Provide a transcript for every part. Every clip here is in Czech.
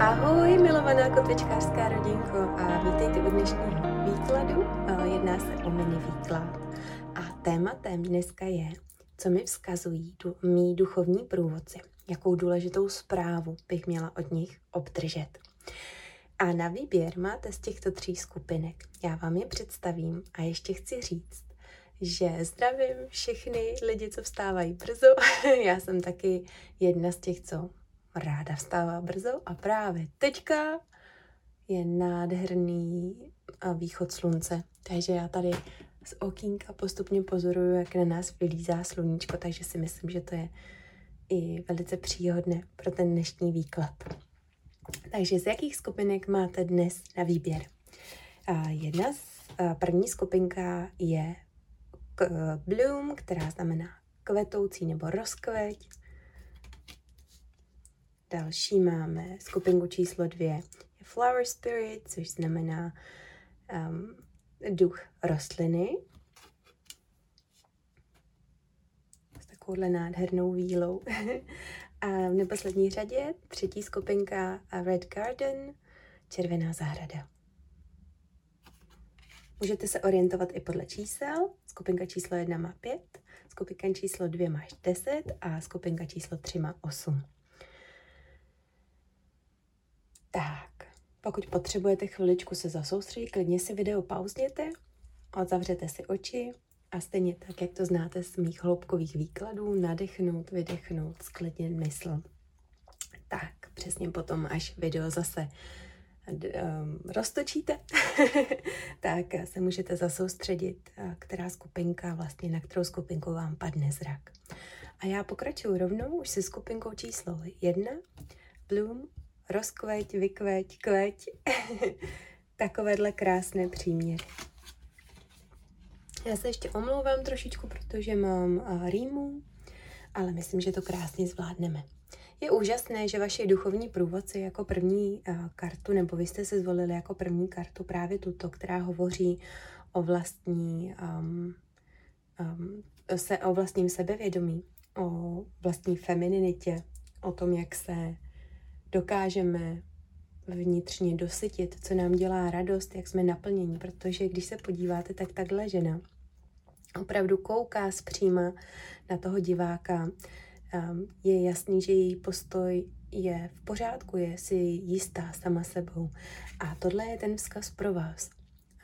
Ahoj, milovaná kotvičkářská rodinko a vítejte u dnešního výkladu. Jedná se o mini výklad a tématem dneska je, co mi vzkazují mý duchovní průvodci, jakou důležitou zprávu bych měla od nich obdržet. A na výběr máte z těchto tří skupinek. Já vám je představím a ještě chci říct, že zdravím všechny lidi, co vstávají brzo. Já jsem taky jedna z těch, co ráda vstává brzo a právě teďka je nádherný východ slunce. Takže já tady z okýnka postupně pozoruju, jak na nás vylízá sluníčko, takže si myslím, že to je i velice příhodné pro ten dnešní výklad. Takže z jakých skupinek máte dnes na výběr? Jedna z první skupinka je bloom, která znamená kvetoucí nebo rozkveť. Další máme skupinku číslo dvě je flower spirit, což znamená um, duch rostliny. S takovouhle nádhernou vílou. A v neposlední řadě třetí skupinka Red Garden, červená zahrada. Můžete se orientovat i podle čísel. Skupinka číslo 1 má 5, skupinka číslo 2 má 10 a skupinka číslo 3 má 8. Tak, pokud potřebujete chviličku se zasoustředit, klidně si video pauzněte, odzavřete si oči a stejně tak, jak to znáte z mých hloubkových výkladů, nadechnout, vydechnout, sklidnit mysl. Tak, přesně potom, až video zase um, roztočíte, tak se můžete zasoustředit, která skupinka, vlastně na kterou skupinku vám padne zrak. A já pokračuju rovnou už se skupinkou číslo jedna, Bloom, rozkveť, vykveť, kveť. Takovéhle krásné příměry. Já se ještě omlouvám trošičku, protože mám rýmu, ale myslím, že to krásně zvládneme. Je úžasné, že vaši duchovní průvodci jako první kartu, nebo vy jste se zvolili jako první kartu právě tuto, která hovoří o vlastní um, um, se, o vlastním sebevědomí, o vlastní femininitě, o tom, jak se dokážeme vnitřně dosytit, co nám dělá radost, jak jsme naplnění, protože když se podíváte, tak takhle žena opravdu kouká zpříma na toho diváka. Ehm, je jasný, že její postoj je v pořádku, je si jistá sama sebou. A tohle je ten vzkaz pro vás.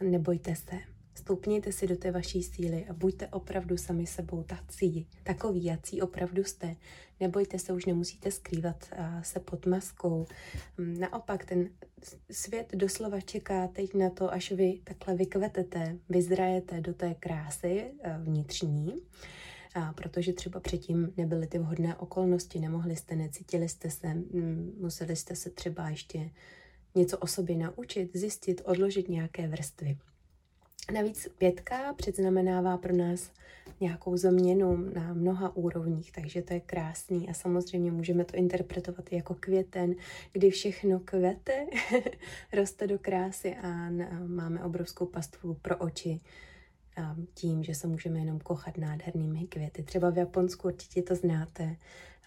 Nebojte se. Stoupněte si do té vaší síly a buďte opravdu sami sebou tací, takový, jací opravdu jste. Nebojte se, už nemusíte skrývat se pod maskou. Hm, naopak, ten svět doslova čeká teď na to, až vy takhle vykvetete, vyzrajete do té krásy vnitřní, a protože třeba předtím nebyly ty vhodné okolnosti, nemohli jste, necítili jste se, hm, museli jste se třeba ještě něco o sobě naučit, zjistit, odložit nějaké vrstvy. Navíc pětka předznamenává pro nás nějakou změnu na mnoha úrovních, takže to je krásný a samozřejmě můžeme to interpretovat jako květen, kdy všechno kvete, roste do krásy a máme obrovskou pastvu pro oči tím, že se můžeme jenom kochat nádhernými květy. Třeba v Japonsku určitě to znáte,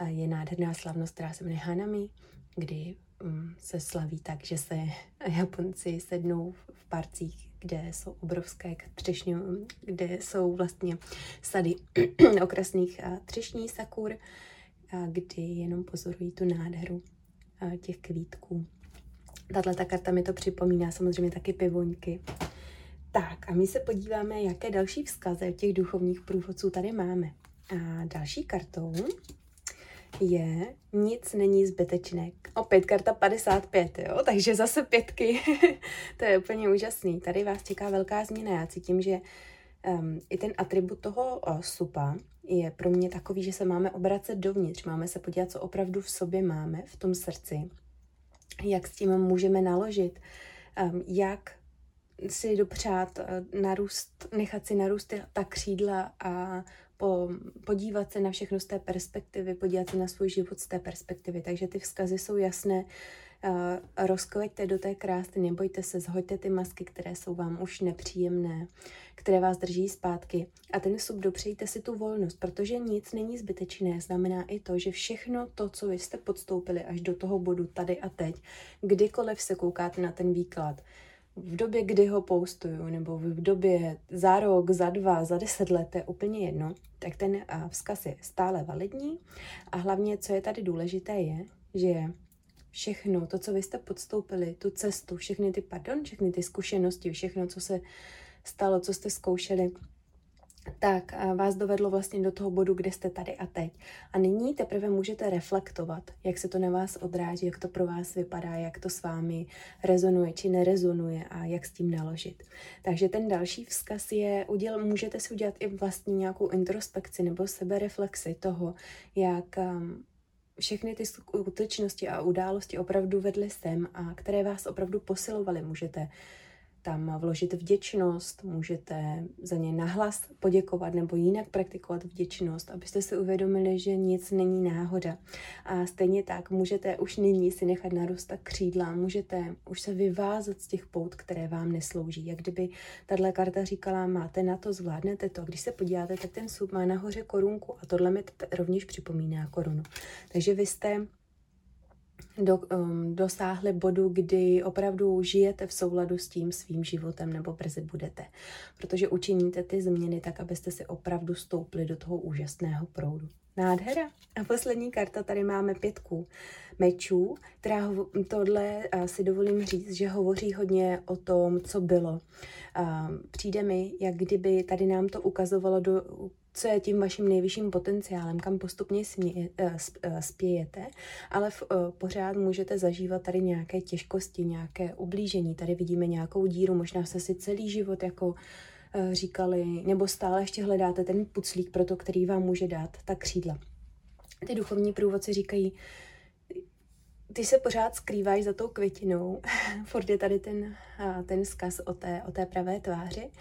je nádherná slavnost, která se jmenuje Hanami, kdy mm, se slaví tak, že se Japonci sednou v parcích kde jsou obrovské třešně, kde jsou vlastně sady okrasných třešní sakur, kdy jenom pozorují tu nádheru těch kvítků. Tahle ta karta mi to připomíná samozřejmě taky pivoňky. Tak a my se podíváme, jaké další vzkazy těch duchovních průvodců tady máme. A další kartou je nic není zbytečné. Opět karta 55, jo? takže zase pětky. to je úplně úžasný. Tady vás čeká velká změna. Já cítím, že um, i ten atribut toho uh, supa je pro mě takový, že se máme obracet dovnitř, máme se podívat, co opravdu v sobě máme, v tom srdci, jak s tím můžeme naložit, um, jak si dopřát uh, narůst, nechat si narůst ta křídla a po, podívat se na všechno z té perspektivy, podívat se na svůj život z té perspektivy. Takže ty vzkazy jsou jasné, Uh, rozkveďte do té krásy, nebojte se, zhoďte ty masky, které jsou vám už nepříjemné, které vás drží zpátky. A ten sub dopřejte si tu volnost, protože nic není zbytečné. Znamená i to, že všechno to, co vy jste podstoupili až do toho bodu tady a teď, kdykoliv se koukáte na ten výklad, v době, kdy ho postuju, nebo v době za rok, za dva, za deset let, to je úplně jedno, tak ten vzkaz je stále validní. A hlavně, co je tady důležité, je, že všechno, to, co vy jste podstoupili, tu cestu, všechny ty, pardon, všechny ty zkušenosti, všechno, co se stalo, co jste zkoušeli, tak vás dovedlo vlastně do toho bodu, kde jste tady a teď. A nyní teprve můžete reflektovat, jak se to na vás odráží, jak to pro vás vypadá, jak to s vámi rezonuje či nerezonuje a jak s tím naložit. Takže ten další vzkaz je, uděl, můžete si udělat i vlastně nějakou introspekci nebo sebereflexi toho, jak um, všechny ty skutečnosti a události opravdu vedly sem a které vás opravdu posilovaly. Můžete tam vložit vděčnost, můžete za ně nahlas poděkovat nebo jinak praktikovat vděčnost, abyste si uvědomili, že nic není náhoda. A stejně tak můžete už nyní si nechat narůstat křídla, můžete už se vyvázat z těch pout, které vám neslouží. Jak kdyby tahle karta říkala, máte na to, zvládnete to. Když se podíváte, tak ten sub má nahoře korunku a tohle mi rovněž připomíná korunu. Takže vy jste do, um, dosáhli bodu, kdy opravdu žijete v souladu s tím svým životem nebo brzy budete. Protože učiníte ty změny tak, abyste si opravdu stoupli do toho úžasného proudu. Nádhera. A poslední karta, tady máme pětku mečů, která ho, tohle si dovolím říct, že hovoří hodně o tom, co bylo. Přijde mi, jak kdyby tady nám to ukazovalo do co je tím vaším nejvyšším potenciálem, kam postupně smě, uh, spějete, ale v, uh, pořád můžete zažívat tady nějaké těžkosti, nějaké ublížení. Tady vidíme nějakou díru, možná jste si celý život jako říkali, nebo stále ještě hledáte ten puclík pro to, který vám může dát ta křídla. Ty duchovní průvodci říkají, ty se pořád skrýváš za tou květinou. Ford je tady ten, ten zkaz o té, o té pravé tváři.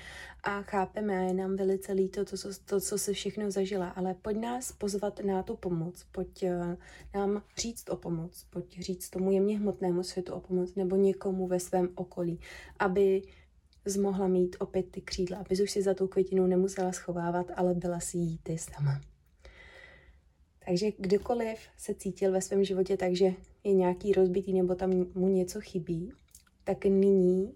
A chápeme a je nám velice líto to, co, to, co se všechno zažila, ale pojď nás pozvat na tu pomoc, pojď uh, nám říct o pomoc, pojď říct tomu jemně hmotnému světu o pomoc nebo někomu ve svém okolí, aby zmohla mít opět ty křídla, aby už si za tou květinou nemusela schovávat, ale byla si jí ty sama. Takže kdokoliv se cítil ve svém životě tak, že je nějaký rozbitý nebo tam mu něco chybí, tak nyní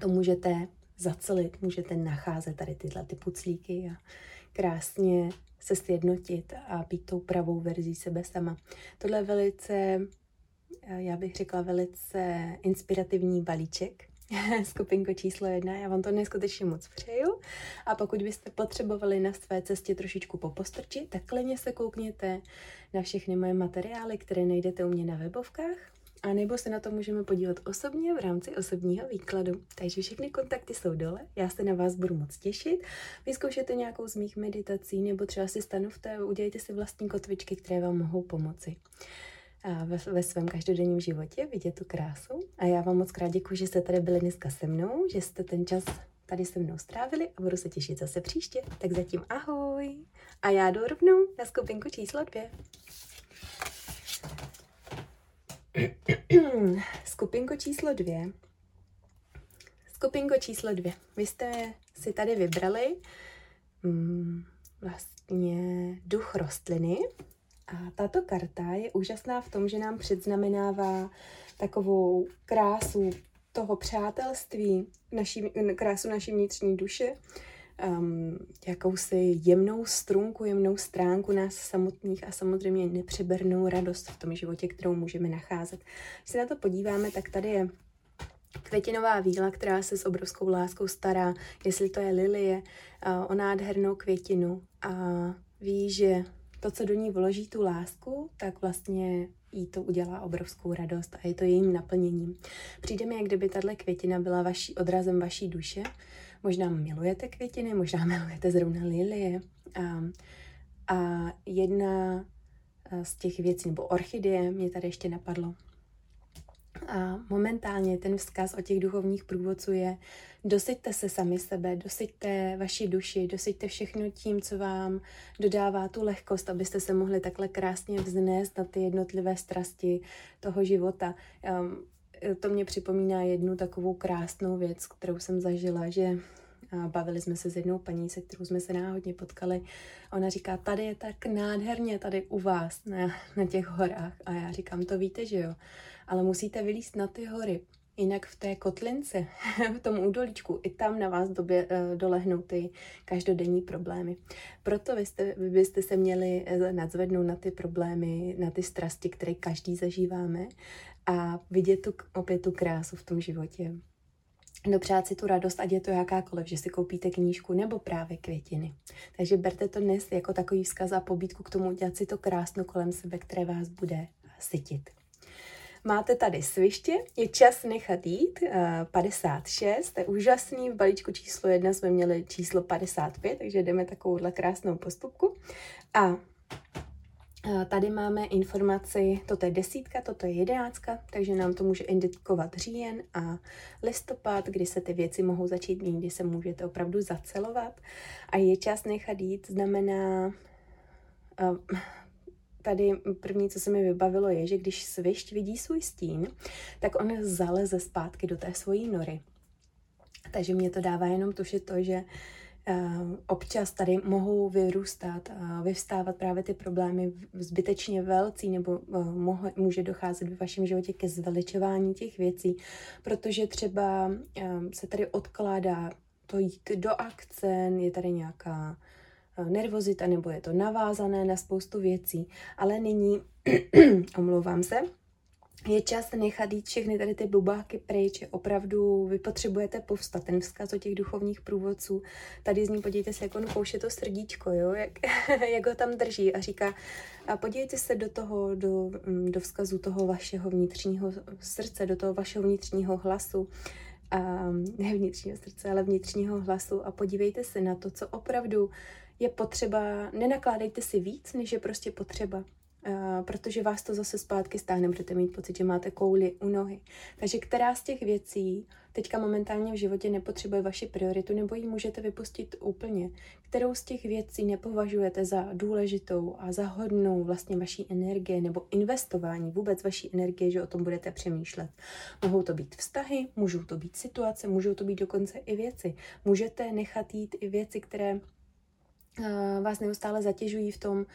to můžete zacelit, můžete nacházet tady tyhle ty puclíky a krásně se sjednotit a být tou pravou verzí sebe sama. Tohle je velice, já bych řekla, velice inspirativní balíček, skupinko číslo jedna. Já vám to neskutečně moc přeju. A pokud byste potřebovali na své cestě trošičku popostrčit, tak klidně se koukněte na všechny moje materiály, které najdete u mě na webovkách. A nebo se na to můžeme podívat osobně v rámci osobního výkladu. Takže všechny kontakty jsou dole, já se na vás budu moc těšit. Vyzkoušete nějakou z mých meditací, nebo třeba si stanovte, udělejte si vlastní kotvičky, které vám mohou pomoci ve, ve svém každodenním životě, vidět tu krásu. A já vám moc krát děkuji, že jste tady byli dneska se mnou, že jste ten čas tady se mnou strávili a budu se těšit zase příště. Tak zatím ahoj! A já jdu rovnou na skupinku číslo dvě. Skupinko číslo dvě. Skupinko číslo dvě. Vy jste si tady vybrali mm, vlastně duch rostliny, a tato karta je úžasná v tom, že nám předznamenává takovou krásu toho přátelství, naší, krásu naší vnitřní duše, um, jakousi jemnou strunku, jemnou stránku nás samotných a samozřejmě nepřebernou radost v tom životě, kterou můžeme nacházet. Když se na to podíváme, tak tady je květinová víla, která se s obrovskou láskou stará, jestli to je lilie, uh, o nádhernou květinu a ví, že to, co do ní vloží tu lásku, tak vlastně jí to udělá obrovskou radost a je to jejím naplněním. Přijde mi, jak kdyby tahle květina byla vaší, odrazem vaší duše. Možná milujete květiny, možná milujete zrovna lilie. A, a jedna z těch věcí, nebo orchidie, mě tady ještě napadlo, A momentálně ten vzkaz od těch duchovních průvodců je, dosyďte se sami sebe, dosyďte vaši duši, dosyďte všechno tím, co vám dodává tu lehkost, abyste se mohli takhle krásně vznést na ty jednotlivé strasti toho života. Um, to mě připomíná jednu takovou krásnou věc, kterou jsem zažila, že bavili jsme se s jednou paní, se kterou jsme se náhodně potkali. Ona říká, tady je tak nádherně, tady u vás na, na těch horách. A já říkám, to víte, že jo, ale musíte vylíst na ty hory. Jinak v té kotlince, v tom údolíčku, i tam na vás době, eh, dolehnou ty každodenní problémy. Proto vy, jste, vy byste se měli eh, nadzvednout na ty problémy, na ty strasti, které každý zažíváme a vidět tu, opět tu krásu v tom životě. Dopřát si tu radost, ať je to jakákoliv, že si koupíte knížku nebo právě květiny. Takže berte to dnes jako takový vzkaz a pobídku k tomu udělat si to krásno kolem sebe, které vás bude sytit. Máte tady sviště, je čas nechat jít, 56, eh, to je úžasný, v balíčku číslo 1 jsme měli číslo 55, takže jdeme takovouhle krásnou postupku. A eh, Tady máme informaci, toto je desítka, toto je jedenáctka, takže nám to může indikovat říjen a listopad, kdy se ty věci mohou začít měnit, kdy se můžete opravdu zacelovat. A je čas nechat jít, znamená uh, tady první, co se mi vybavilo, je, že když svišť vidí svůj stín, tak on zaleze zpátky do té svojí nory. Takže mě to dává jenom tušit to, že Uh, občas tady mohou vyrůstat a vyvstávat právě ty problémy zbytečně velcí, nebo moh- může docházet v vašem životě ke zveličování těch věcí, protože třeba uh, se tady odkládá to jít do akce, je tady nějaká Eh, nervozita nebo je to navázané na spoustu věcí. Ale nyní, omlouvám se, je čas nechat jít všechny tady ty bubáky pryč, opravdu vy potřebujete povstat, ten vzkaz o těch duchovních průvodců, tady z ní podívejte se, jak on kouše to srdíčko, jo? Jak, jak ho tam drží a říká, a podívejte se do toho, do, mm, do vzkazu toho vašeho vnitřního srdce, do toho vašeho vnitřního hlasu, a ne vnitřního srdce, ale vnitřního hlasu. A podívejte se na to, co opravdu je potřeba, nenakládejte si víc, než je prostě potřeba. Uh, protože vás to zase zpátky stáhne, budete mít pocit, že máte kouli u nohy. Takže která z těch věcí teďka momentálně v životě nepotřebuje vaši prioritu, nebo ji můžete vypustit úplně? Kterou z těch věcí nepovažujete za důležitou a za hodnou vlastně vaší energie nebo investování vůbec vaší energie, že o tom budete přemýšlet? Mohou to být vztahy, můžou to být situace, můžou to být dokonce i věci. Můžete nechat jít i věci, které vás neustále zatěžují v tom,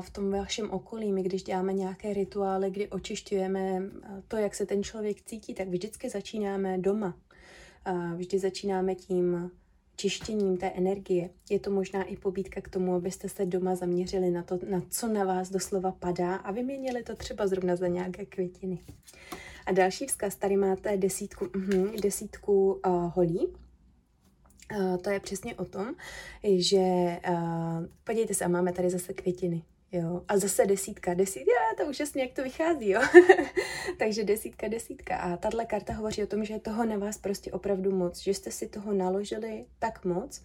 v tom vašem okolí. My když děláme nějaké rituály, kdy očišťujeme to, jak se ten člověk cítí, tak vždycky začínáme doma. Vždy začínáme tím čištěním té energie. Je to možná i pobídka k tomu, abyste se doma zaměřili na to, na co na vás doslova padá a vyměnili to třeba zrovna za nějaké květiny. A další vzkaz, tady máte desítku, uh, desítku uh, holí, to je přesně o tom, že uh, podívejte se, a máme tady zase květiny. Jo. A zase desítka, desítka, já, to úžasně, jak to vychází, jo. Takže desítka, desítka. A tahle karta hovoří o tom, že je toho na vás prostě opravdu moc, že jste si toho naložili tak moc,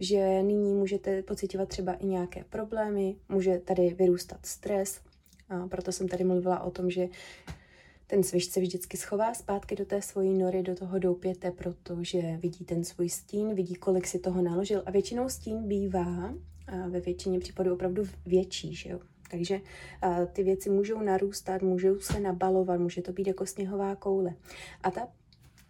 že nyní můžete pocitovat třeba i nějaké problémy, může tady vyrůstat stres, a proto jsem tady mluvila o tom, že ten svišť se vždycky schová zpátky do té svojí nory, do toho doupěte, protože vidí ten svůj stín, vidí, kolik si toho naložil a většinou stín bývá a ve většině případů opravdu větší, že jo. Takže a, ty věci můžou narůstat, můžou se nabalovat, může to být jako sněhová koule. A ta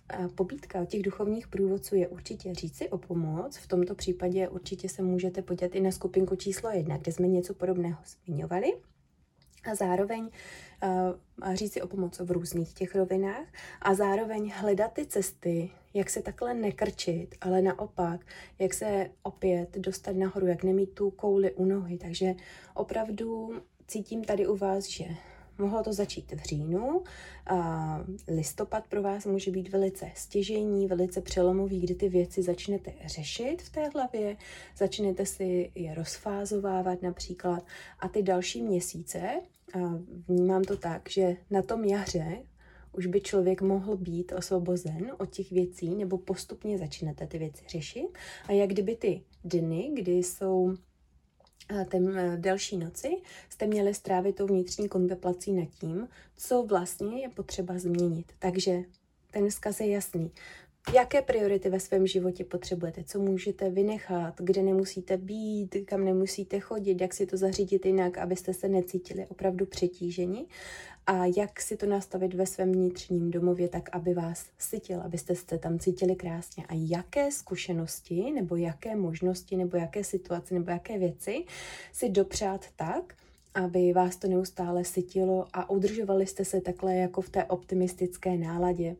a pobídka od těch duchovních průvodců je určitě říci o pomoc. V tomto případě určitě se můžete podívat i na skupinku číslo jedna, kde jsme něco podobného zmiňovali a zároveň říct si o pomoc v různých těch rovinách a zároveň hledat ty cesty, jak se takhle nekrčit, ale naopak, jak se opět dostat nahoru, jak nemít tu kouli u nohy. Takže opravdu cítím tady u vás, že Mohlo to začít v říjnu. A listopad pro vás může být velice stěžení, velice přelomový, kdy ty věci začnete řešit v té hlavě, začnete si je rozfázovávat například. A ty další měsíce, vnímám to tak, že na tom jaře už by člověk mohl být osvobozen od těch věcí, nebo postupně začnete ty věci řešit. A jak kdyby ty dny, kdy jsou ten eh, delší noci jste měli strávit tou vnitřní kontemplací nad tím, co vlastně je potřeba změnit. Takže ten vzkaz je jasný. Jaké priority ve svém životě potřebujete, co můžete vynechat, kde nemusíte být, kam nemusíte chodit, jak si to zařídit jinak, abyste se necítili opravdu přetíženi? A jak si to nastavit ve svém vnitřním domově tak, aby vás sytil, abyste se tam cítili krásně? A jaké zkušenosti nebo jaké možnosti nebo jaké situace nebo jaké věci si dopřát tak, aby vás to neustále sytilo a udržovali jste se takhle jako v té optimistické náladě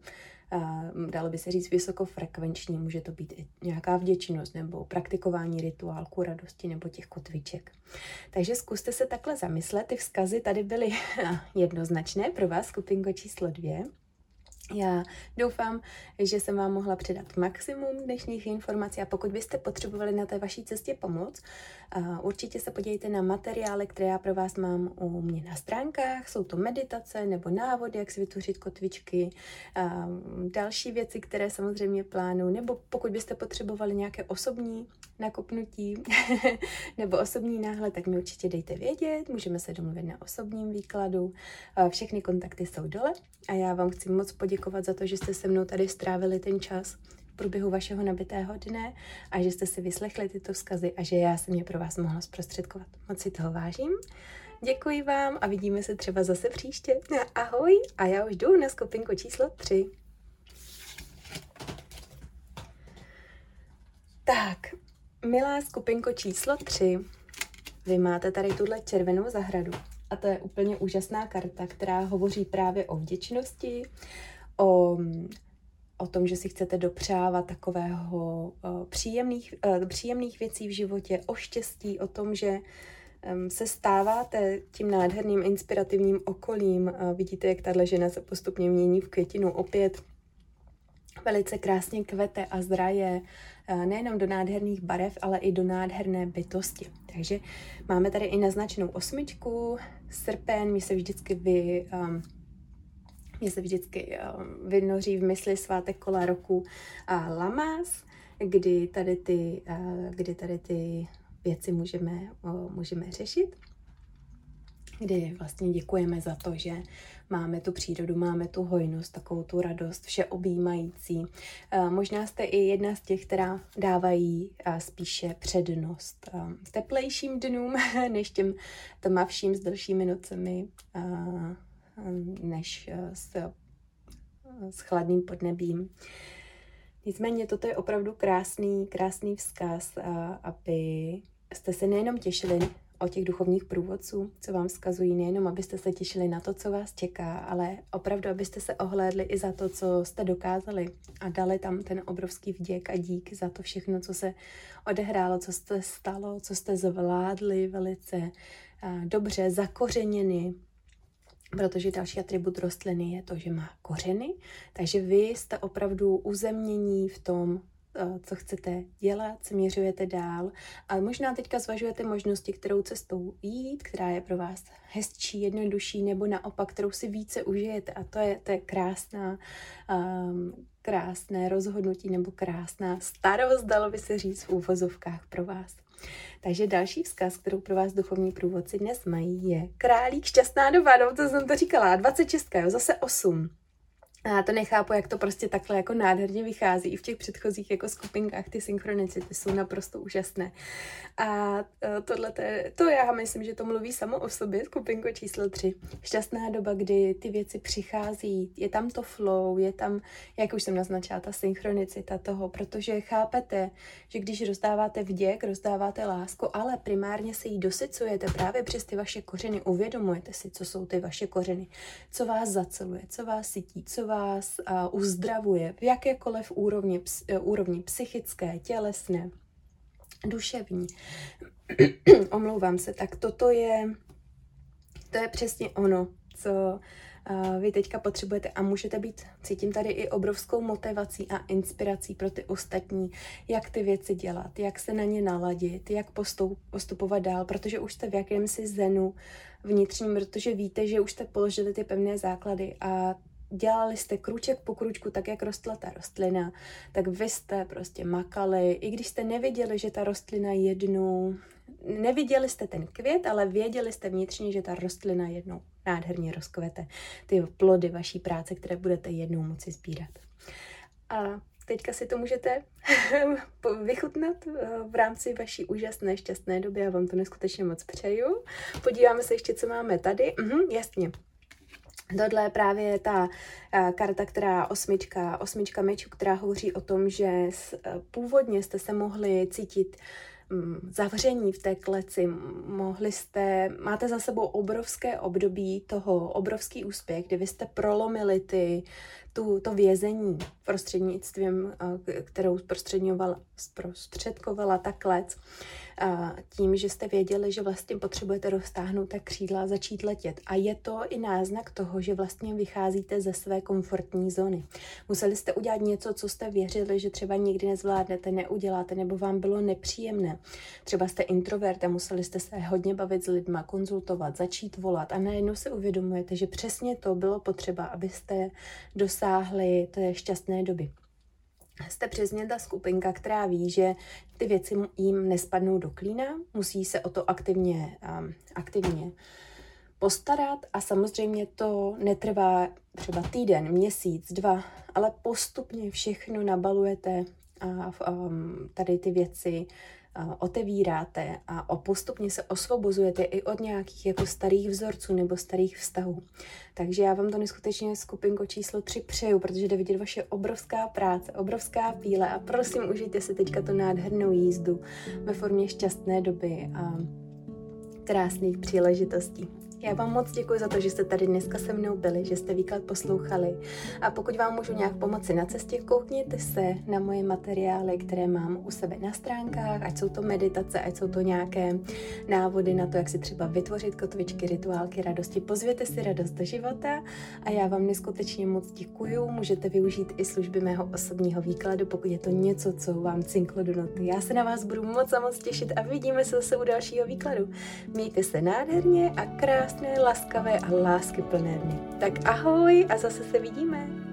dalo by se říct vysokofrekvenční, může to být i nějaká vděčnost nebo praktikování rituálku radosti nebo těch kotviček. Takže zkuste se takhle zamyslet, ty vzkazy tady byly jednoznačné pro vás, skupinko číslo dvě. Já doufám, že jsem vám mohla předat maximum dnešních informací a pokud byste potřebovali na té vaší cestě pomoc, určitě se podívejte na materiály, které já pro vás mám u mě na stránkách. Jsou to meditace nebo návody, jak si vytvořit kotvičky, další věci, které samozřejmě plánuju, nebo pokud byste potřebovali nějaké osobní nakopnutí nebo osobní náhled, tak mi určitě dejte vědět, můžeme se domluvit na osobním výkladu. Všechny kontakty jsou dole a já vám chci moc poděkovat za to, že jste se mnou tady strávili ten čas v průběhu vašeho nabitého dne a že jste si vyslechli tyto vzkazy a že já jsem je pro vás mohla zprostředkovat. Moc si toho vážím. Děkuji vám a vidíme se třeba zase příště. Ahoj a já už jdu na skupinku číslo 3. Tak, milá skupinko číslo 3, vy máte tady tuhle červenou zahradu a to je úplně úžasná karta, která hovoří právě o vděčnosti, o, o tom, že si chcete dopřávat takového příjemných, příjemných věcí v životě, o štěstí, o tom, že se stáváte tím nádherným inspirativním okolím. Vidíte, jak tahle žena se postupně mění v květinu opět velice krásně kvete a zraje, nejenom do nádherných barev, ale i do nádherné bytosti. Takže máme tady i naznačenou osmičku, srpen, mi se vždycky vy, um, mě se vždycky um, vynoří v mysli svátek kola roku Lamas, kdy tady ty, uh, kdy tady ty věci můžeme, můžeme řešit kdy vlastně děkujeme za to, že máme tu přírodu, máme tu hojnost, takovou tu radost, vše objímající. Eh, možná jste i jedna z těch, která dávají eh, spíše přednost eh, teplejším dnům, než těm tmavším s delšími nocemi, než s, s chladným podnebím. Nicméně toto je opravdu krásný, krásný vzkaz, aby jste se nejenom těšili o těch duchovních průvodců, co vám vzkazují, nejenom abyste se těšili na to, co vás čeká, ale opravdu, abyste se ohlédli i za to, co jste dokázali a dali tam ten obrovský vděk a dík za to všechno, co se odehrálo, co jste stalo, co jste zvládli velice dobře, zakořeněny, protože další atribut rostliny je to, že má kořeny, takže vy jste opravdu uzemnění v tom, co chcete dělat, směřujete dál, ale možná teďka zvažujete možnosti, kterou cestou jít, která je pro vás hezčí, jednodušší, nebo naopak, kterou si více užijete a to je, to je krásná, um, krásné rozhodnutí nebo krásná starost, dalo by se říct v úvozovkách pro vás. Takže další vzkaz, kterou pro vás duchovní průvodci dnes mají, je Králík šťastná doba, no to jsem to říkala, 26, jo, zase 8. A já to nechápu, jak to prostě takhle jako nádherně vychází. I v těch předchozích jako skupinkách ty synchronicity jsou naprosto úžasné. A e, tohle, to já myslím, že to mluví samo o sobě, skupinko číslo 3. Šťastná doba, kdy ty věci přichází, je tam to flow, je tam, jak už jsem naznačila, ta synchronicita toho, protože chápete, že když rozdáváte vděk, rozdáváte lásku, ale primárně se jí dosycujete právě přes ty vaše kořeny, uvědomujete si, co jsou ty vaše kořeny, co vás zaceluje, co vás sytí, co vás uzdravuje v jakékoliv úrovni, e, úrovni psychické, tělesné, duševní. Omlouvám se, tak toto je, to je přesně ono, co vy teďka potřebujete a můžete být, cítím tady i obrovskou motivací a inspirací pro ty ostatní, jak ty věci dělat, jak se na ně naladit, jak postup, postupovat dál, protože už jste v jakémsi zenu vnitřním, protože víte, že už jste položili ty pevné základy a dělali jste kruček po kručku, tak jak rostla ta rostlina, tak vy jste prostě makali, i když jste neviděli, že ta rostlina jednou, neviděli jste ten květ, ale věděli jste vnitřně, že ta rostlina jednou nádherně rozkvete. Ty plody vaší práce, které budete jednou moci sbírat. A teďka si to můžete vychutnat eh, v rámci vaší úžasné, šťastné doby. Já vám to neskutečně moc přeju. Podíváme se ještě, co máme tady. Mhm, jasně. Tohle je právě ta uh, karta, která osmička, osmička mečů, která hovoří o tom, že uh, původně jste se mohli cítit um, zavření v té kleci, mohli jste, máte za sebou obrovské období toho, obrovský úspěch, kdy vy jste prolomili ty, tu, to vězení prostřednictvím, uh, kterou zprostředkovala ta klec tím, že jste věděli, že vlastně potřebujete roztáhnout ta křídla a začít letět. A je to i náznak toho, že vlastně vycházíte ze své komfortní zóny. Museli jste udělat něco, co jste věřili, že třeba nikdy nezvládnete, neuděláte, nebo vám bylo nepříjemné. Třeba jste introvert a museli jste se hodně bavit s lidma, konzultovat, začít volat a najednou si uvědomujete, že přesně to bylo potřeba, abyste dosáhli té šťastné doby jste přesně ta skupinka, která ví, že ty věci jim nespadnou do klína, musí se o to aktivně, um, aktivně postarat a samozřejmě to netrvá třeba týden, měsíc, dva, ale postupně všechno nabalujete a um, tady ty věci otevíráte a postupně se osvobozujete i od nějakých jako starých vzorců nebo starých vztahů. Takže já vám to neskutečně skupinko číslo 3 přeju, protože jde vidět vaše obrovská práce, obrovská píle a prosím, užijte si teďka tu nádhernou jízdu ve formě šťastné doby a krásných příležitostí. Já vám moc děkuji za to, že jste tady dneska se mnou byli, že jste výklad poslouchali. A pokud vám můžu nějak pomoci na cestě, koukněte se na moje materiály, které mám u sebe na stránkách, ať jsou to meditace, ať jsou to nějaké návody na to, jak si třeba vytvořit kotvičky, rituálky radosti. Pozvěte si radost do života a já vám neskutečně moc děkuji. Můžete využít i služby mého osobního výkladu, pokud je to něco, co vám cinklo do noty. Já se na vás budu moc a moc těšit a vidíme se zase u dalšího výkladu. Mějte se nádherně a krásně krásné, laskavé a láskyplné dny. Tak ahoj a zase se vidíme.